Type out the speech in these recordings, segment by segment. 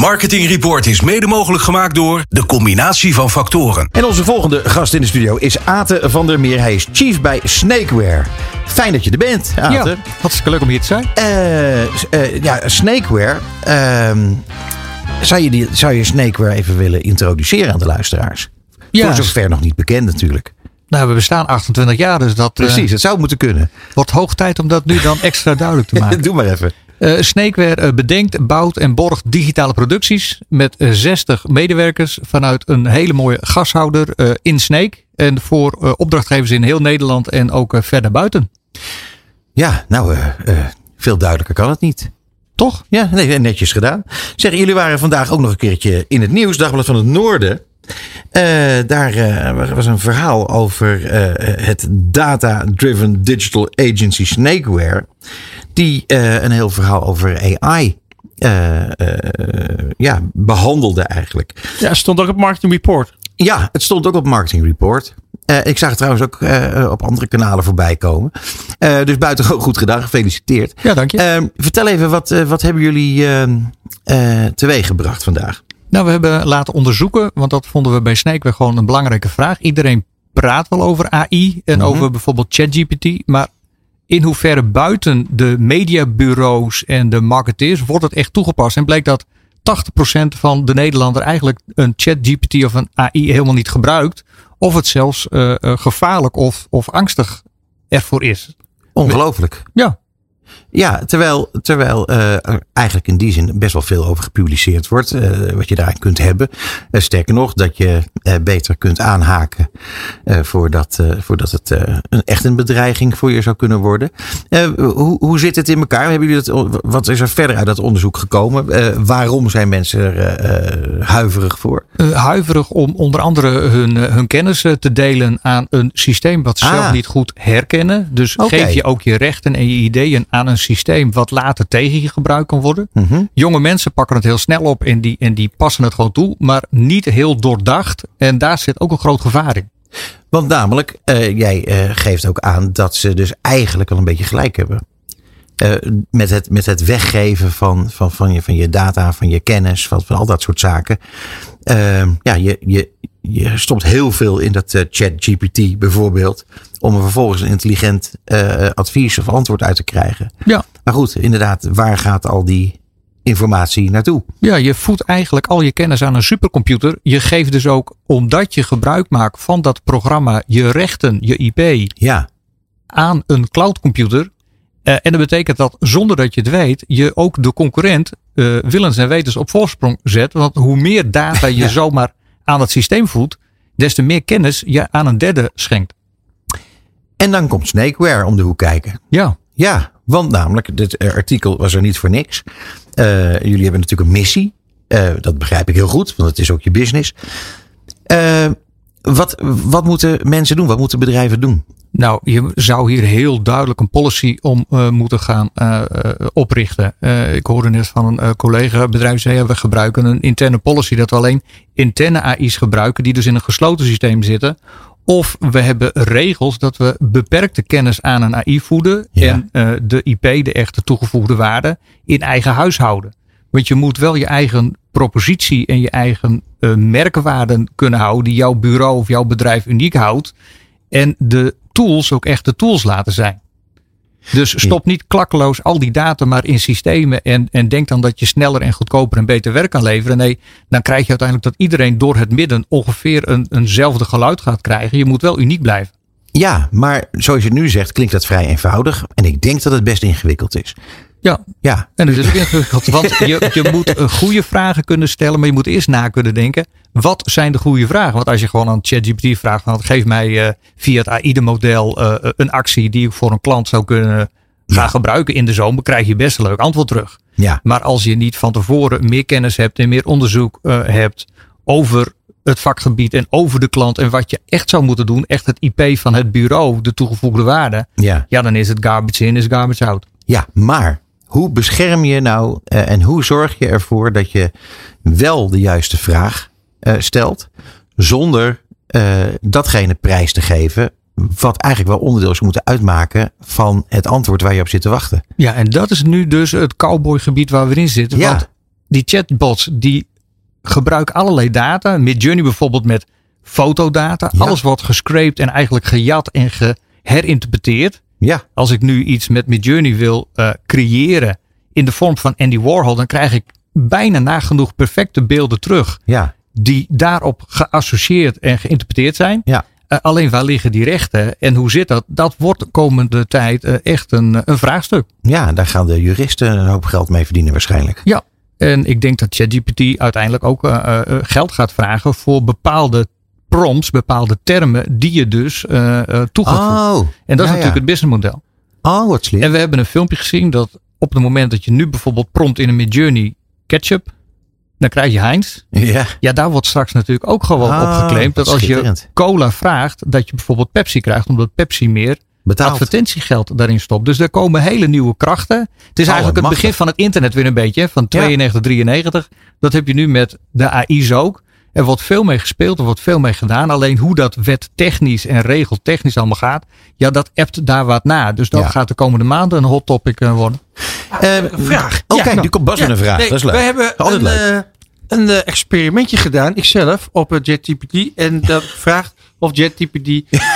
Marketing Report is mede mogelijk gemaakt door de combinatie van factoren. En onze volgende gast in de studio is Ate van der Meer. Hij is chief bij Snakeware. Fijn dat je er bent, Ate. Ja, hartstikke leuk om hier te zijn. Eh, eh, ja, Snakeware. ehm, zou, je die, zou je Snakeware even willen introduceren aan de luisteraars? Ja, Voor zover nog niet bekend natuurlijk. nou, we bestaan 28 jaar, dus dat eh, Precies, het zou moeten kunnen. wordt hoog tijd om dat nu dan extra duidelijk te maken. Doe maar even. Eh Snakeware eh, bedenkt, bouwt en borgt digitale producties met eh, 60 medewerkers vanuit een hele mooie gashouder eh, in Snake. En voor eh, opdrachtgevers in heel Nederland en ook eh, verder buiten. Ja, nou, eh, eh, veel duidelijker kan het niet. Toch? Ja, nee, netjes gedaan. Zeg, jullie waren vandaag ook nog een keertje in het nieuws, Dagblad van het Noorden. Eh, daar eh, was een verhaal over eh, het Data-Driven Digital Agency Snakeware. Die eh, een heel verhaal over AI eh, eh, ja, behandelde eigenlijk. Ja, stond ook op Marketing Report. Ja, het stond ook op Marketing Report. Ik zag het trouwens ook op andere kanalen voorbij komen. Dus buitengewoon goed gedaan, gefeliciteerd. Ja, dank je. Ehm, vertel even, wat, wat hebben jullie ehm, eh, teweeg gebracht vandaag? Nou, we hebben laten onderzoeken, want dat vonden we bij Snakeware gewoon een belangrijke vraag. Iedereen praat wel over AI en Mhm. over bijvoorbeeld ChatGPT, maar in hoeverre buiten de mediabureaus en de marketeers wordt het echt toegepast? En bleek dat 80% van de Nederlander eigenlijk een ChatGPT of een AI helemaal niet gebruikt, of het zelfs eh, eh, gevaarlijk of, of angstig ervoor is. Ongelooflijk. Ja, Ja, terwijl, terwijl eh, er eigenlijk in die zin best wel veel over gepubliceerd wordt. eh, wat je daarin kunt hebben. Eh, sterker nog, dat je beter kunt aanhaken. voordat, voordat het een, echt een bedreiging voor je zou kunnen worden. Hoe, hoe zit het in elkaar? Hebben jullie dat, wat is er verder uit dat onderzoek gekomen? Waarom zijn mensen er huiverig voor? huiverig om onder andere hun, hun kennis te delen aan een systeem wat ze Ah. zelf niet goed herkennen. Dus geef je ook je rechten en je ideeën aan een systeem wat later tegen je gebruikt kan worden. Mhm. Jonge mensen pakken het heel snel op en die, en die passen het gewoon toe, maar niet heel doordacht. En daar zit ook een groot gevaar in. Want namelijk, eh, jij eh, geeft ook aan dat ze dus eigenlijk al een beetje gelijk hebben. Eh, met, het, met het weggeven van, van, van, je, van je data, van je kennis, van, van al dat soort zaken. Ja, je, je, je stopt heel veel in dat eh, chat GPT bijvoorbeeld. Om er vervolgens een intelligent eh, advies of antwoord uit te krijgen. Ja. Maar goed, inderdaad, waar gaat al die informatie naartoe? Ja, je voedt eigenlijk al je kennis aan een supercomputer. Je geeft dus ook, omdat je gebruik maakt van dat programma, je rechten, je IP, Ja, aan een cloudcomputer. Eh, en dat betekent dat zonder dat je het weet, je ook de concurrent eh, willens en wetens op voorsprong zet. Want hoe meer data je Ja. zomaar aan het systeem voedt, des te meer kennis je aan een derde schenkt. en dan komt Snakeware om de hoek kijken. Ja, Ja, want namelijk, dit artikel was er niet voor niks. Eh, jullie hebben natuurlijk een missie. Eh, dat begrijp ik heel goed, want het is ook je business. Eh, wat, wat moeten mensen doen? Wat moeten bedrijven doen? nou, je zou hier heel duidelijk een policy om eh, moeten gaan eh, eh, oprichten. Ik hoorde net van een collega bedrijf ja, we gebruiken een interne policy dat we alleen interne AI's gebruiken die dus in een gesloten systeem zitten. Of we hebben regels dat we beperkte kennis aan een AI voeden Ja. en de IP, de echte toegevoegde waarde, in eigen huis houden. Want je moet wel je eigen propositie en je eigen eh, merkwaarden kunnen houden die jouw bureau of jouw bedrijf uniek houdt. En de tools ook echt de tools laten zijn. Dus stop niet klakkeloos al die data maar in systemen en, en denk dan dat je sneller en goedkoper en beter werk kan leveren. Nee, dan krijg je uiteindelijk dat iedereen door het midden ongeveer een, eenzelfde geluid gaat krijgen. Je moet wel uniek blijven. Ja, maar zoals je het nu zegt, klinkt dat vrij eenvoudig. En ik denk dat het best ingewikkeld is. Ja, Ja, en het is ook ingewikkeld. Want je, je moet eh, goede vragen kunnen stellen, maar je moet eerst na kunnen denken. Wat zijn de goede vragen? Want als je gewoon aan ChatGPT vraagt, van, geef mij eh, via het AIDE-model eh, een actie die ik voor een klant zou kunnen gaan gebruiken in de zomer, krijg je best een leuk antwoord terug. ja, Maar als je niet van tevoren meer kennis hebt en meer onderzoek hebt over het vakgebied en over de klant en wat je echt zou moeten doen, echt het IP van het bureau, de toegevoegde waarde, ja. ja, dan is het garbage in, is garbage out. Ja, maar hoe bescherm je nou eh, en hoe zorg je ervoor dat je wel de juiste vraag eh, stelt, zonder eh, datgene prijs te geven wat eigenlijk wel onderdeel zou moeten uitmaken van het antwoord waar je op zit te wachten. Ja, en dat is nu dus het cowboygebied waar we in zitten. Ja. Want die chatbots die gebruiken allerlei data. Midjourney bijvoorbeeld met fotodata. Ja. Alles wordt gescraped en eigenlijk gejat en geherinterpreteerd. Ja, Als ik nu iets met Midjourney wil eh, creëren in de vorm van Andy Warhol, dan krijg ik bijna nagenoeg perfecte beelden terug ja, die daarop geassocieerd en geïnterpreteerd zijn. ja. Eh, alleen waar liggen die rechten en hoe zit dat? Dat wordt de komende tijd eh, echt een, een vraagstuk. Ja, daar gaan de juristen een hoop geld mee verdienen waarschijnlijk. Ja, en ik denk dat ChatGPT uiteindelijk ook geld gaat vragen voor bepaalde prompts, bepaalde termen die je dus eh eh, toe gaat voegen. Oh, En dat is ja, natuurlijk ja. het businessmodel. Oh, wat slim. En we hebben een filmpje gezien dat op het moment dat je nu bijvoorbeeld prompt in een Midjourney ketchup, dan krijg je Heinz. Ja, Ja, daar wordt straks natuurlijk ook gewoon geclaimd dat als je cola vraagt, dat je bijvoorbeeld Pepsi krijgt, omdat Pepsi meer betaald. advertentiegeld daarin stopt. Dus er komen hele nieuwe krachten. Het is Oh, eigenlijk het begin van het internet weer een beetje, van Ja. 92, 93. Dat heb je nu met de AI's ook. Er wordt veel mee gespeeld, er wordt veel mee gedaan. Alleen hoe dat wettechnisch en regeltechnisch allemaal gaat, ja, dat appt daar wat na. Dus dat Ja. gaat de komende maanden een hot topic eh, worden. Eh, vraag. Oh, Ja, kijk, nou, nu komt Bas met Ja, een vraag. nee, dat is leuk. Wij hebben Altijd een, leuk. eh, een experimentje gedaan, ikzelf, op het JetGPT. En dat vraagt of JetGPT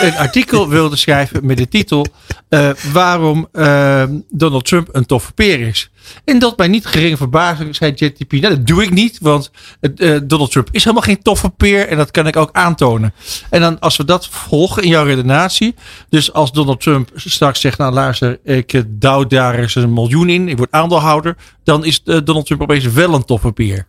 een artikel wilde schrijven met de titel eh, Waarom eh, Donald Trump een toffe peer is. En dat mij niet gering verbazing zei JetGPT, nou dat doe ik niet, want eh, Donald Trump is helemaal geen toffe peer en dat kan ik ook aantonen. En dan als we dat volgen in jouw redenatie, dus als Donald Trump straks zegt, nou luister, ik eh, douw daar eens een miljoen in, ik word aandeelhouder, dan is Donald Trump opeens wel een toffe peer.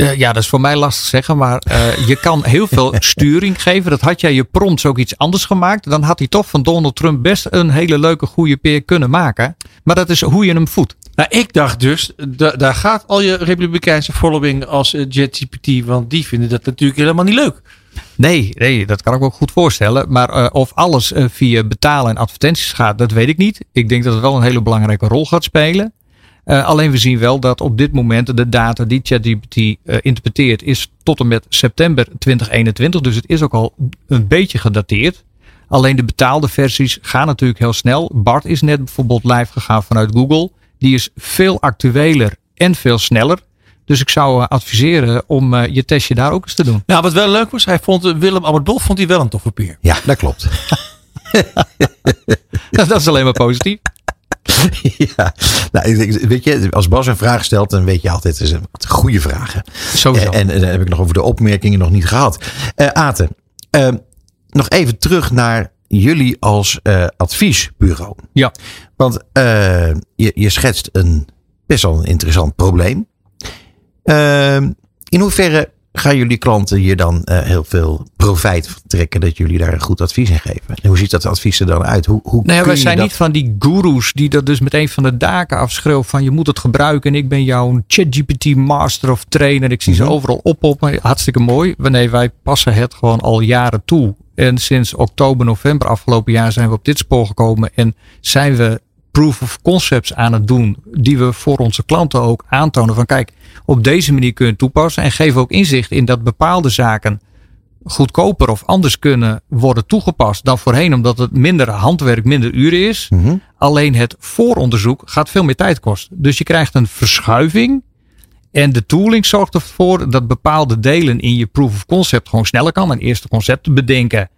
Eh, ja, dat is voor mij lastig zeggen, maar eh, je kan heel veel sturing geven. Dat had jij je prompts ook iets anders gemaakt. Dan had hij toch van Donald Trump best een hele leuke goede peer kunnen maken. Maar dat is hoe je hem voedt. Nou, ik dacht dus, da- daar gaat al je republikeinse following als eh, JetGPT, want die vinden dat natuurlijk helemaal niet leuk. Nee, nee, dat kan ik me ook goed voorstellen. Maar of alles via betalen en advertenties gaat, dat weet ik niet. Ik denk dat het wel een hele belangrijke rol gaat spelen. Eh, alleen we zien wel dat op dit moment de data die ChatGPT eh, interpreteert is tot en met september 2021. Dus het is ook al een beetje gedateerd. Alleen de betaalde versies gaan natuurlijk heel snel. Bart is net bijvoorbeeld live gegaan vanuit Google. Die is veel actueler en veel sneller. Dus ik zou eh, adviseren om je testje daar ook eens te doen. Nou, wat wel leuk was, hij vond Willem Albert Bol vond hij wel een toffe peer. Ja, dat klopt. dat is alleen maar positief. ja. Nou, weet je, als Bas een vraag stelt, dan weet je altijd, het is een goede vragen. Sowieso. En, en dan heb ik nog over de opmerkingen nog niet gehad. Eh Aten, eh, nog even terug naar jullie als eh, adviesbureau. Ja. Want eh, je, je schetst een best wel een interessant probleem. Eh, in hoeverre gaan jullie klanten hier dan eh, heel veel profijt van trekken dat jullie daar een goed advies in geven? En hoe ziet dat advies er dan uit? Hoe, hoe Nou ja, kun wij zijn dat- niet van die gurus die dat dus meteen van de daken afschreeuwen van je moet het gebruiken en ik ben jouw ChatGPT master of trainer. Ik zie Mhm. ze overal oppoppen. Hartstikke mooi. Nee, wij passen het gewoon al jaren toe. En sinds oktober, november afgelopen jaar zijn we op dit spoor gekomen en zijn we proof of concepts aan het doen die we voor onze klanten ook aantonen van kijk, op deze manier kun je het toepassen en geven ook inzicht in dat bepaalde zaken goedkoper of anders kunnen worden toegepast dan voorheen, omdat het minder handwerk, minder uren is. Mhm. Alleen het vooronderzoek gaat veel meer tijd kosten. Dus je krijgt een verschuiving. En de tooling zorgt ervoor dat bepaalde delen in je proof of concept gewoon sneller kan. Een eerste concept bedenken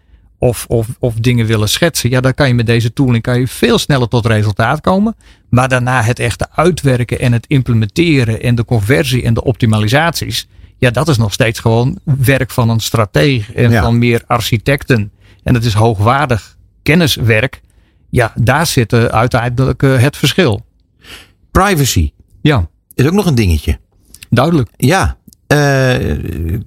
of, of, of dingen willen schetsen. Ja, dan kan je met deze tooling kan je veel sneller tot resultaat komen. Maar daarna het echte uitwerken en het implementeren en de conversie en de optimalisaties. Ja, dat is nog steeds gewoon werk van een strateeg en Ja. van meer architecten. En het is hoogwaardig kenniswerk. Ja, daar zit eh, uiteindelijk eh, het verschil. Privacy Ja, is ook nog een dingetje. duidelijk. Ja. Eh,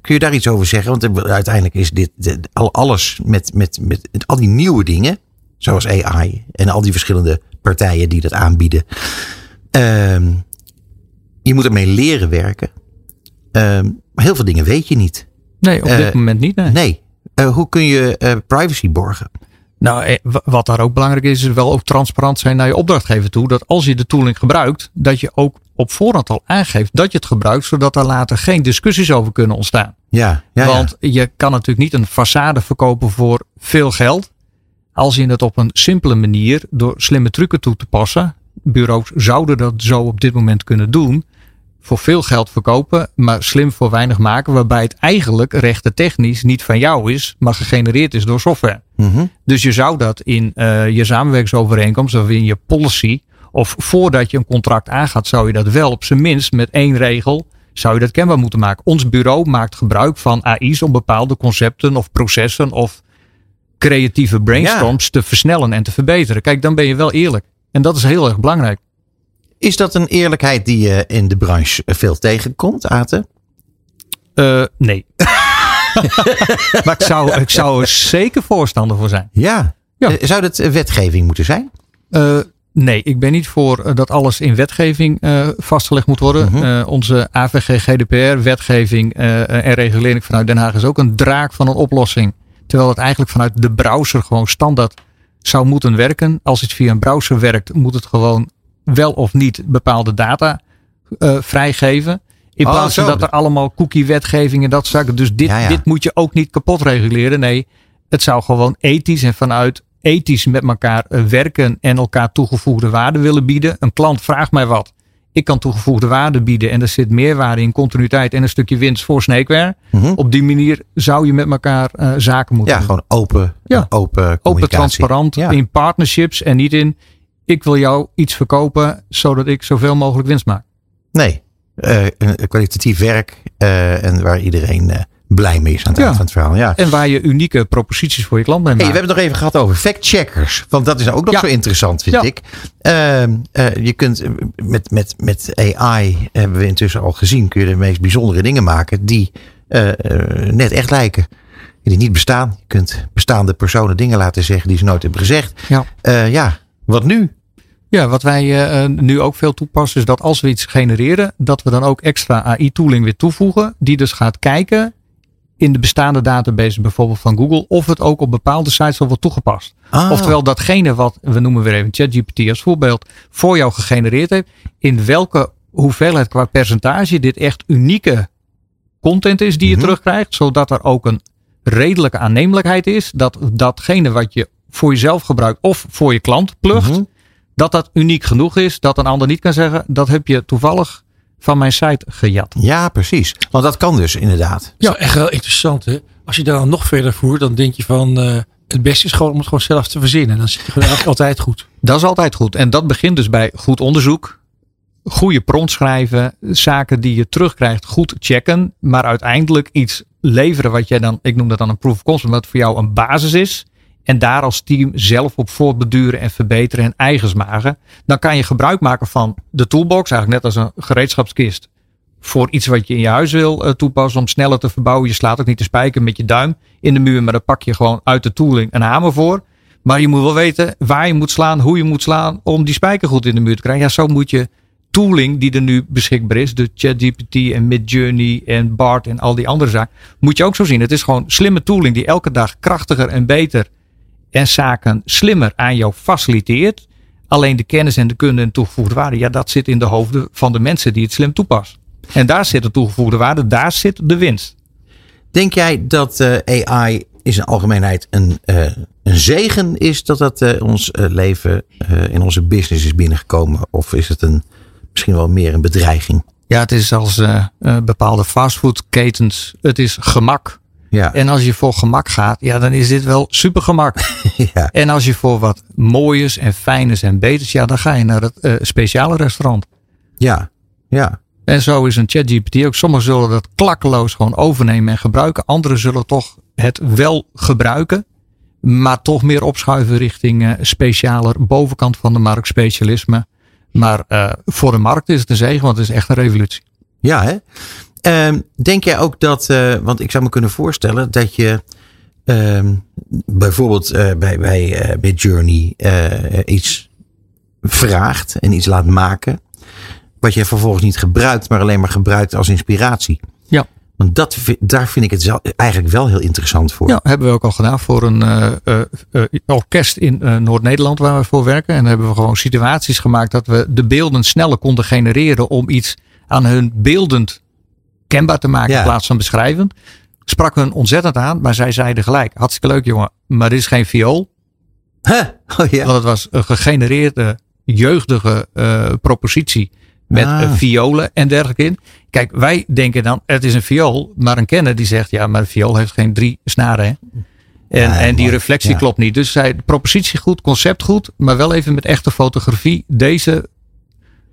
kun je daar iets over zeggen? Want uiteindelijk is dit alles met, met, met al die nieuwe dingen, zoals AI en al die verschillende partijen die dat aanbieden. Ehm, je moet ermee leren werken. Ehm, maar heel veel dingen weet je niet. Nee, op Eh, dit moment niet. Nee. Nee. Eh, hoe kun je eh, privacy borgen? Nou, eh, wa- wat daar ook belangrijk is, is wel ook transparant zijn naar je opdrachtgever toe. Dat als je de tooling gebruikt, dat je ook op voorhand al aangeeft dat je het gebruikt, zodat er later geen discussies over kunnen ontstaan. Ja, ja, Want je kan natuurlijk niet een façade verkopen voor veel geld. Als je het op een simpele manier door slimme trucken toe te passen. Bureaus zouden dat zo op dit moment kunnen doen. voor veel geld verkopen, maar slim voor weinig maken, waarbij het eigenlijk rechten niet van jou is, maar gegenereerd is door software. Mhm. Dus je zou dat in eh, je samenwerkingsovereenkomst of in je policy, of voordat je een contract aangaat, zou je dat wel op zijn minst met één regel, zou je dat kenbaar moeten maken. Ons bureau maakt gebruik van AI's om bepaalde concepten of processen of creatieve brainstorms te versnellen en te verbeteren. Kijk, dan ben je wel eerlijk. En dat is heel erg belangrijk. Is dat een eerlijkheid die je in de branche veel tegenkomt, Aten? Uh, nee. maar ik zou, ik zou er zeker voorstander voor zijn. Ja. Ja. Eh, Zou dat eh, wetgeving moeten zijn? Uh, nee, ik ben niet voor uh, dat alles in wetgeving uh, vastgelegd moet worden. Mhm. onze AVG, GDPR, wetgeving en regulering vanuit Den Haag is ook een draak van een oplossing. Terwijl het eigenlijk vanuit de browser gewoon standaard zou moeten werken. Als iets via een browser werkt, moet het gewoon wel of niet bepaalde data vrijgeven. In Oh, plaats van dat er allemaal cookie-wetgeving en dat zaken. Dus dit, Ja, ja. dit moet je ook niet kapot reguleren. Nee, het zou gewoon ethisch en vanuit ethisch met elkaar uh, werken en elkaar toegevoegde waarde willen bieden. Een klant vraagt mij wat. Ik kan toegevoegde waarde bieden en er zit meerwaarde in continuïteit en een stukje winst voor Snakeware. Mhm. Op die manier zou je met elkaar uh, zaken moeten Ja, doen. gewoon open, Ja. open Open, transparant, Ja. in partnerships en niet in ik wil jou iets verkopen zodat ik zoveel mogelijk winst maak. Nee, eh, een- kwalitatief werk eh, en waar iedereen eh, blij mee is aan het Ja. eind van het verhaal. Ja. En waar je unieke proposities voor je klant mee Hey, we hebben het nog even gehad over fact-checkers. Want dat is ook nog Ja. zo interessant, vind ik. Ehm, eh, je kunt eh, met, met, met AI, hebben we intussen al gezien, kun je de meest bijzondere dingen maken die eh, net echt lijken. Die niet bestaan. Je kunt bestaande personen dingen laten zeggen die ze nooit hebben gezegd. Ja. Ja, wat nu? Ja, wat wij nu ook veel toepassen is dat als we iets genereren, dat we dan ook extra AI-tooling weer toevoegen. Die dus gaat kijken in de bestaande database bijvoorbeeld van Google of het ook op bepaalde sites al wordt toegepast. Ah, Oftewel datgene wat, we noemen weer even ChatGPT als voorbeeld, voor jou gegenereerd heeft. In welke hoeveelheid qua percentage dit echt unieke content is die je Mhm. terugkrijgt. Zodat er ook een redelijke aannemelijkheid is. Dat datgene wat je voor jezelf gebruikt of voor je klant plucht. Mhm. Dat dat uniek genoeg is. Dat een ander niet kan zeggen. Dat heb je toevallig van mijn site gejat. Ja, precies. Want dat kan dus inderdaad. Ja, echt wel interessant hè. Als je daar dan nog verder voert, dan denk je van eh, het beste is gewoon om het gewoon zelf te verzinnen. Dan zit je gewoon altijd goed. Dat is altijd goed. En dat begint dus bij goed onderzoek. Goede prompt schrijven. Zaken die je terugkrijgt goed checken. Maar uiteindelijk iets leveren wat jij dan, ik noem dat dan een proof of concept. Wat voor jou een basis is. En daar als team zelf op voortbeduren en verbeteren en eigens maken. Dan kan je gebruik maken van de toolbox. Eigenlijk net als een gereedschapskist. Voor iets wat je in je huis wil eh, toepassen om sneller te verbouwen. Je slaat ook niet de spijker met je duim in de muur. Maar dan pak je gewoon uit de tooling een hamer voor. Maar je moet wel weten waar je moet slaan, hoe je moet slaan om die spijker goed in de muur te krijgen. Ja, zo moet je tooling die er nu beschikbaar is, de ChatGPT en Midjourney en BART en al die andere zaken, moet je ook zo zien. Het is gewoon slimme tooling die elke dag krachtiger en beter en zaken slimmer aan jou faciliteert. Alleen de kennis en de kunde en toegevoegde waarde, ja, dat zit in de hoofden van de mensen die het slim toepassen. En daar zit de toegevoegde waarde, daar zit de winst. Denk jij dat eh, AI in zijn algemeenheid een, eh, een zegen is dat dat eh, ons leven eh, in onze business is binnengekomen? Of is het een, misschien wel meer een bedreiging? Ja, het is als bepaalde fastfoodketens, het is gemak. Ja, En als je voor gemak gaat, ja, dan is dit wel super gemak. ja. En als je voor wat mooiers en fijners en beters, ja, dan ga je naar het eh, speciale restaurant. ja, ja. En zo is een ChatGPT ook. Sommigen zullen dat klakkeloos gewoon overnemen en gebruiken. Anderen zullen toch het wel gebruiken. Maar toch meer opschuiven richting eh, specialer bovenkant van de markt, specialisme. Maar eh, voor de markt is het een zegen, want het is echt een revolutie. Ja, hè? Ehm, denk jij ook dat, eh, want ik zou me kunnen voorstellen dat je ehm, bijvoorbeeld eh, bij, bij, eh, bij Journey iets vraagt en iets laat maken, wat je vervolgens niet gebruikt, maar alleen maar gebruikt als inspiratie. Ja. Want dat, daar vind ik het zelf eigenlijk wel heel interessant voor. Ja, hebben we ook al gedaan voor een orkest in Noord-Nederland waar we voor werken. En dan hebben we gewoon situaties gemaakt dat we de beelden sneller konden genereren om iets aan hun beeldend kenbaar te maken Ja. in plaats van beschrijvend. Sprak hun ontzettend aan, maar zij zeiden gelijk, hartstikke leuk jongen, maar dit is geen viool. Huh? Oh, ja. Want het was een gegenereerde jeugdige eh, propositie met Ah. eh, violen en dergelijke in. Kijk, wij denken dan, het is een viool. Maar een kenner die zegt, ja, maar een viool heeft geen drie snaren. Hè? En, Ja, en die reflectie Ja. klopt niet. Dus zij, propositie goed, concept goed. Maar wel even met echte fotografie deze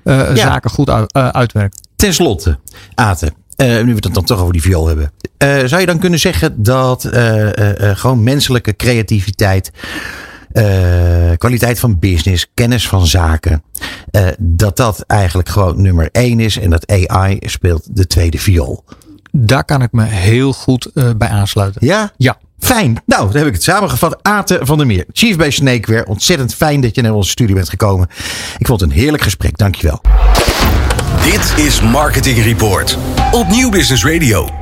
eh, zaken goed uit, uitwerken. Ten slotte, Aten. Eh, nu we het dan toch over die viool hebben. eh, zou je dan kunnen zeggen dat eh, gewoon menselijke creativiteit, kwaliteit van business, kennis van zaken, dat dat eigenlijk gewoon nummer één is en dat AI speelt de tweede viool? Daar kan ik me heel goed bij aansluiten. Ja? Ja. Fijn. Nou, dan heb ik het samengevat. Aten van der Meer, Chief bij Snakeware. Ontzettend fijn dat je naar onze studie bent gekomen. Ik vond het een heerlijk gesprek. Dankjewel. Dit is Marketing Report op Nieuw Business Radio.